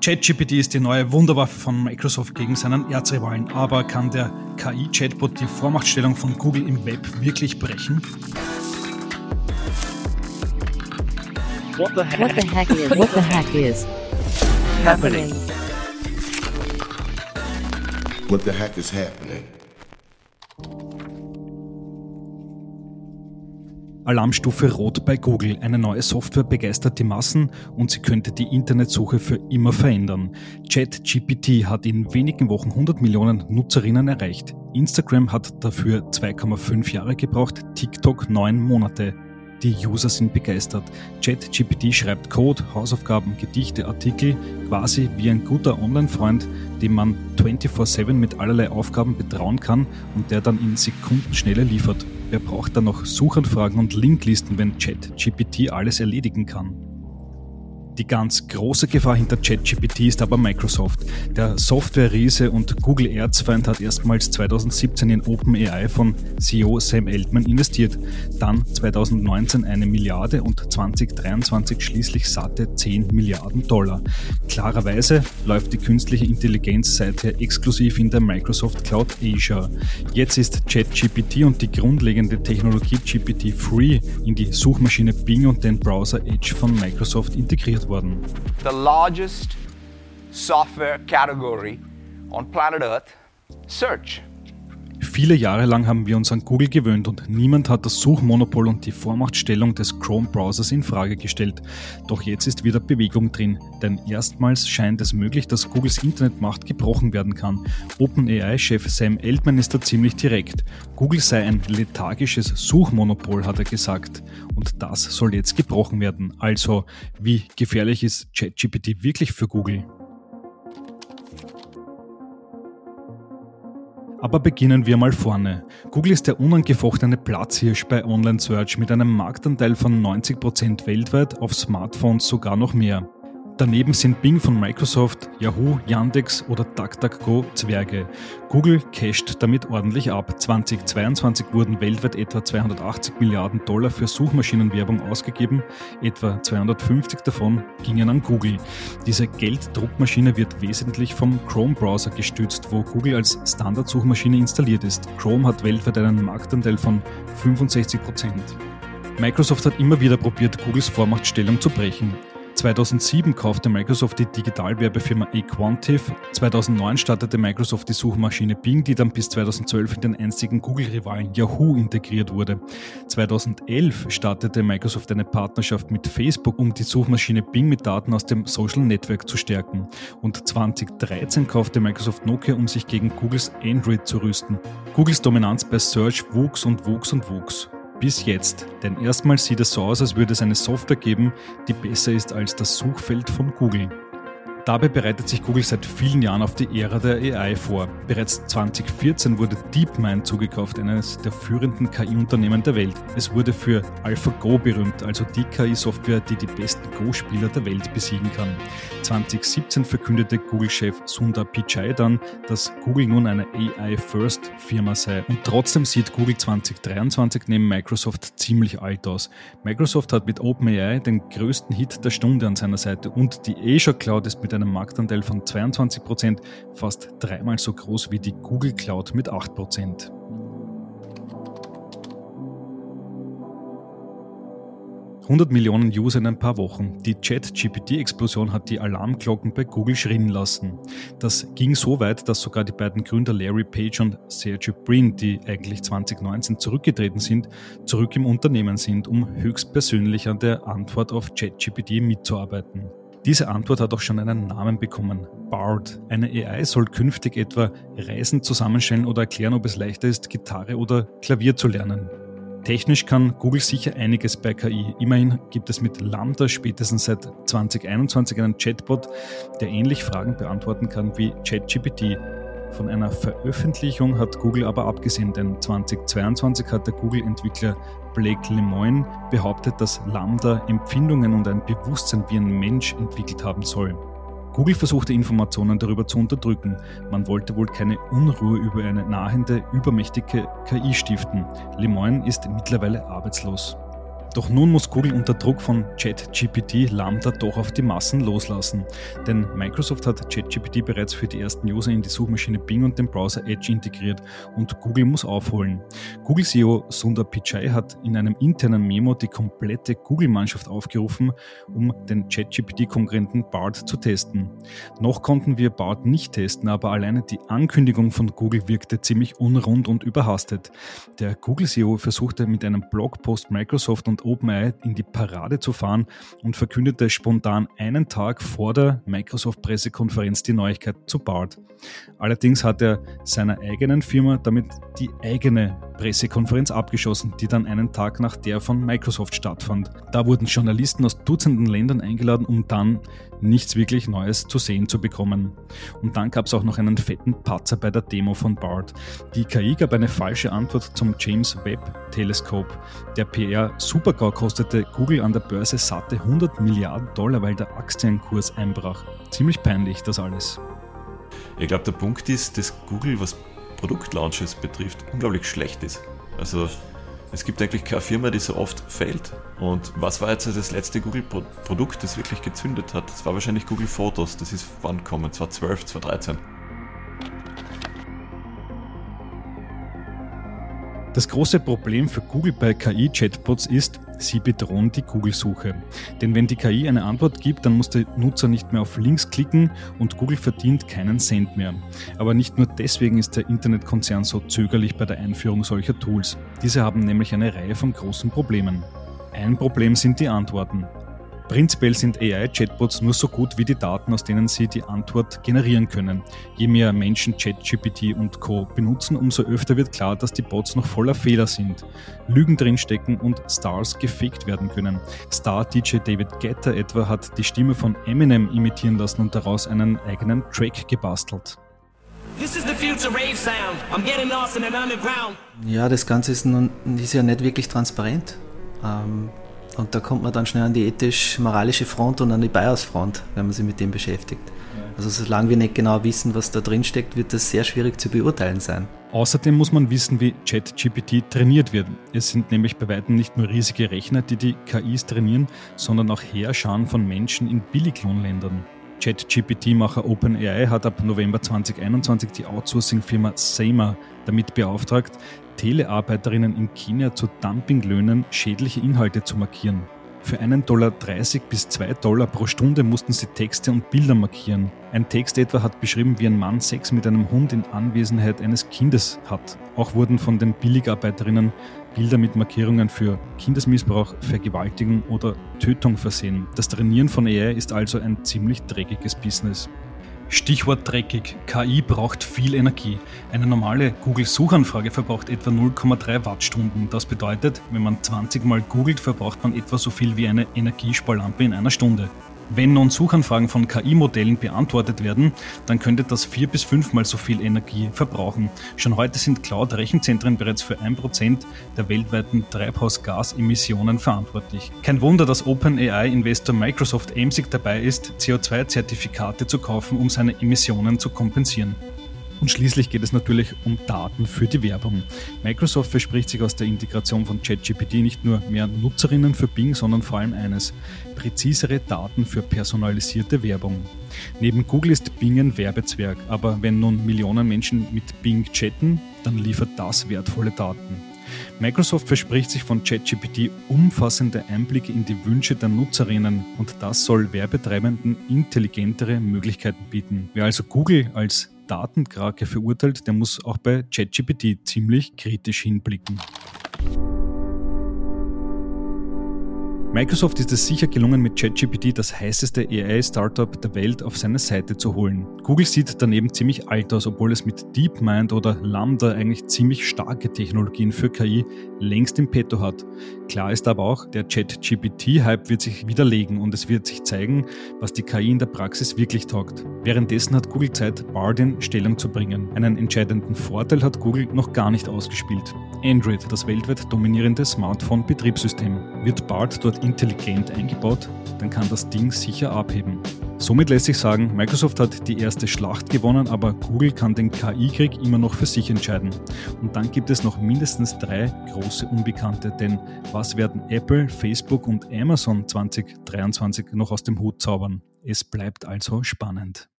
ChatGPT ist die neue Wunderwaffe von Microsoft gegen seinen Erzrivalen, aber kann der KI-Chatbot die Vormachtstellung von Google im Web wirklich brechen? What the heck, what the heck is, what the heck is happening? What the heck is happening? Alarmstufe Rot bei Google. Eine neue Software begeistert die Massen und sie könnte die Internetsuche für immer verändern. ChatGPT hat in wenigen Wochen 100 Millionen Nutzerinnen erreicht. Instagram hat dafür 2,5 Jahre gebraucht, TikTok 9 Monate. Die User sind begeistert. ChatGPT schreibt Code, Hausaufgaben, Gedichte, Artikel, quasi wie ein guter Online-Freund, dem man 24/7 mit allerlei Aufgaben betrauen kann und der dann in Sekundenschnelle liefert. Wer braucht dann noch Suchanfragen und Linklisten, wenn ChatGPT alles erledigen kann? Die ganz große Gefahr hinter ChatGPT ist aber Microsoft. Der Software-Riese und Google-Erzfeind hat erstmals 2017 in OpenAI von CEO Sam Altman investiert, dann 2019 eine Milliarde und 2023 schließlich satte 10 Milliarden Dollar. Klarerweise läuft die künstliche Intelligenz seither exklusiv in der Microsoft Cloud Asia. Jetzt ist ChatGPT und die grundlegende Technologie GPT-3 in die Suchmaschine Bing und den Browser Edge von Microsoft integriert The largest software category on planet Earth, search. Viele Jahre lang haben wir uns an Google gewöhnt und niemand hat das Suchmonopol und die Vormachtstellung des Chrome-Browsers in Frage gestellt. Doch jetzt ist wieder Bewegung drin, denn erstmals scheint es möglich, dass Googles Internetmacht gebrochen werden kann. OpenAI-Chef Sam Altman ist da ziemlich direkt. Google sei ein lethargisches Suchmonopol, hat er gesagt. Und das soll jetzt gebrochen werden. Also, wie gefährlich ist ChatGPT wirklich für Google? Aber beginnen wir mal vorne. Google ist der unangefochtene Platzhirsch bei Online Search mit einem Marktanteil von 90% weltweit, auf Smartphones sogar noch mehr. Daneben sind Bing von Microsoft, Yahoo, Yandex oder DuckDuckGo Zwerge. Google casht damit ordentlich ab. 2022 wurden weltweit etwa 280 Milliarden Dollar für Suchmaschinenwerbung ausgegeben, etwa 250 davon gingen an Google. Diese Gelddruckmaschine wird wesentlich vom Chrome-Browser gestützt, wo Google als Standardsuchmaschine installiert ist. Chrome hat weltweit einen Marktanteil von 65 Prozent. Microsoft hat immer wieder probiert, Googles Vormachtstellung zu brechen. 2007 kaufte Microsoft die Digitalwerbefirma Equantive. 2009 startete Microsoft die Suchmaschine Bing, die dann bis 2012 in den einstigen Google-Rivalen Yahoo integriert wurde. 2011 startete Microsoft eine Partnerschaft mit Facebook, um die Suchmaschine Bing mit Daten aus dem Social Network zu stärken. Und 2013 kaufte Microsoft Nokia, um sich gegen Googles Android zu rüsten. Googles Dominanz bei Search wuchs und wuchs und wuchs. Bis jetzt, denn erstmals sieht es so aus, als würde es eine Software geben, die besser ist als das Suchfeld von Google. Dabei bereitet sich Google seit vielen Jahren auf die Ära der AI vor. Bereits 2014 wurde DeepMind zugekauft, eines der führenden KI-Unternehmen der Welt. Es wurde für AlphaGo berühmt, also die KI-Software, die die besten Go-Spieler der Welt besiegen kann. 2017 verkündete Google-Chef Sundar Pichai dann, dass Google nun eine AI-First-Firma sei. Und trotzdem sieht Google 2023 neben Microsoft ziemlich alt aus. Microsoft hat mit OpenAI den größten Hit der Stunde an seiner Seite und die Azure Cloud ist mit mit einem Marktanteil von 22 Prozent, fast dreimal so groß wie die Google Cloud mit 8 Prozent. ...100 Millionen User in ein paar Wochen. Die Chat-GPT-Explosion hat die Alarmglocken bei Google schrillen lassen. Das ging so weit, dass sogar die beiden Gründer Larry Page und Sergey Brin, die eigentlich 2019 zurückgetreten sind, zurück im Unternehmen sind, um höchstpersönlich an der Antwort auf ChatGPT mitzuarbeiten. Diese Antwort hat auch schon einen Namen bekommen. BARD. Eine AI soll künftig etwa Reisen zusammenstellen oder erklären, ob es leichter ist, Gitarre oder Klavier zu lernen. Technisch kann Google sicher einiges bei KI. Immerhin gibt es mit Lambda spätestens seit 2021 einen Chatbot, der ähnlich Fragen beantworten kann wie ChatGPT. Von einer Veröffentlichung hat Google aber abgesehen, denn 2022 hat der Google-Entwickler Blake Lemoine behauptet, dass Lambda Empfindungen und ein Bewusstsein wie ein Mensch entwickelt haben soll. Google versuchte Informationen darüber zu unterdrücken. Man wollte wohl keine Unruhe über eine nahende, übermächtige KI stiften. Lemoine ist mittlerweile arbeitslos. Doch nun muss Google unter Druck von ChatGPT Lambda doch auf die Massen loslassen. Denn Microsoft hat ChatGPT bereits für die ersten User in die Suchmaschine Bing und den Browser Edge integriert und Google muss aufholen. Google CEO Sundar Pichai hat in einem internen Memo die komplette Google-Mannschaft aufgerufen, um den ChatGPT-Konkurrenten BART zu testen. Noch konnten wir BART nicht testen, aber alleine die Ankündigung von Google wirkte ziemlich unrund und überhastet. Der Google-CEO versuchte mit einem Blogpost Microsoft und OpenAI in die Parade zu fahren und verkündete spontan einen Tag vor der Microsoft-Pressekonferenz die Neuigkeit zu BART. Allerdings hat er seiner eigenen Firma damit die eigene Pressekonferenz abgeschossen, die dann einen Tag nach der von Microsoft stattfand. Da wurden Journalisten aus Dutzenden Ländern eingeladen, um dann nichts wirklich Neues zu sehen zu bekommen. Und dann gab es auch noch einen fetten Patzer bei der Demo von BART. Die KI gab eine falsche Antwort zum James Webb Teleskop. Der PR Supergau kostete Google an der Börse satte 100 Milliarden Dollar, weil der Aktienkurs einbrach. Ziemlich peinlich das alles. Ich glaube, der Punkt ist, dass Google, was Produktlaunches betrifft, unglaublich schlecht ist. Also es gibt eigentlich keine Firma, die so oft fällt. Und was war jetzt das letzte Google-Produkt, das wirklich gezündet hat? Das war wahrscheinlich Google Fotos. Das ist wann gekommen? 2012, 2013. Das große Problem für Google bei KI-Chatbots ist, sie bedrohen die Google-Suche. Denn wenn die KI eine Antwort gibt, dann muss der Nutzer nicht mehr auf Links klicken und Google verdient keinen Cent mehr. Aber nicht nur deswegen ist der Internetkonzern so zögerlich bei der Einführung solcher Tools. Diese haben nämlich eine Reihe von großen Problemen. Ein Problem sind die Antworten. Prinzipiell sind AI-Chatbots nur so gut wie die Daten, aus denen sie die Antwort generieren können. Je mehr Menschen ChatGPT und Co. benutzen, umso öfter wird klar, dass die Bots noch voller Fehler sind, Lügen drinstecken und Stars gefaked werden können. Star-DJ David Guetta etwa hat die Stimme von Eminem imitieren lassen und daraus einen eigenen Track gebastelt. Ja, das Ganze ist, nun, ist ja nicht wirklich transparent. Ähm, und da kommt man dann schnell an die ethisch-moralische Front und an die Bias-Front, wenn man sich mit dem beschäftigt. Also solange wir nicht genau wissen, was da drin steckt, wird das sehr schwierig zu beurteilen sein. Außerdem muss man wissen, wie ChatGPT trainiert wird. Es sind nämlich bei weitem nicht nur riesige Rechner, die die KIs trainieren, sondern auch Heerscharen von Menschen in Billiglohnländern. ChatGPT-Macher OpenAI hat ab November 2021 die Outsourcing-Firma Samer damit beauftragt, Telearbeiterinnen in Kenia zu Dumpinglöhnen schädliche Inhalte zu markieren. Für einen Dollar 30 bis 2 Dollar pro Stunde mussten sie Texte und Bilder markieren. Ein Text etwa hat beschrieben, wie ein Mann Sex mit einem Hund in Anwesenheit eines Kindes hat. Auch wurden von den Billigarbeiterinnen Bilder mit Markierungen für Kindesmissbrauch, Vergewaltigung oder Tötung versehen. Das Trainieren von AI ist also ein ziemlich dreckiges Business. Stichwort dreckig. KI braucht viel Energie. Eine normale Google-Suchanfrage verbraucht etwa 0,3 Wattstunden. Das bedeutet, wenn man 20 Mal googelt, verbraucht man etwa so viel wie eine Energiesparlampe in einer Stunde. Wenn nun Suchanfragen von KI-Modellen beantwortet werden, dann könnte das vier bis fünfmal so viel Energie verbrauchen. Schon heute sind Cloud-Rechenzentren bereits für 1% der weltweiten Treibhausgasemissionen verantwortlich. Kein Wunder, dass OpenAI-Investor Microsoft emsig dabei ist, CO2-Zertifikate zu kaufen, um seine Emissionen zu kompensieren. Und schließlich geht es natürlich um Daten für die Werbung. Microsoft verspricht sich aus der Integration von ChatGPT nicht nur mehr Nutzerinnen für Bing, sondern vor allem eines, präzisere Daten für personalisierte Werbung. Neben Google ist Bing ein Werbezwerg, aber wenn nun Millionen Menschen mit Bing chatten, dann liefert das wertvolle Daten. Microsoft verspricht sich von ChatGPT umfassende Einblicke in die Wünsche der Nutzerinnen und das soll Werbetreibenden intelligentere Möglichkeiten bieten. Wer also Google als Datenkrake verurteilt, der muss auch bei ChatGPT ziemlich kritisch hinblicken. Microsoft ist es sicher gelungen, mit ChatGPT das heißeste AI-Startup der Welt auf seine Seite zu holen. Google sieht daneben ziemlich alt aus, obwohl es mit DeepMind oder Lambda eigentlich ziemlich starke Technologien für KI längst im Petto hat. Klar ist aber auch, der ChatGPT-Hype wird sich widerlegen und es wird sich zeigen, was die KI in der Praxis wirklich taugt. Währenddessen hat Google Zeit, Bard in Stellung zu bringen. Einen entscheidenden Vorteil hat Google noch gar nicht ausgespielt. Android, das weltweit dominierende Smartphone-Betriebssystem. Wird Bard dort intelligent eingebaut, dann kann das Ding sicher abheben. Somit lässt sich sagen, Microsoft hat die erste Schlacht gewonnen, aber Google kann den KI-Krieg immer noch für sich entscheiden. Und dann gibt es noch mindestens drei große Unbekannte, denn was werden Apple, Facebook und Amazon 2023 noch aus dem Hut zaubern? Es bleibt also spannend.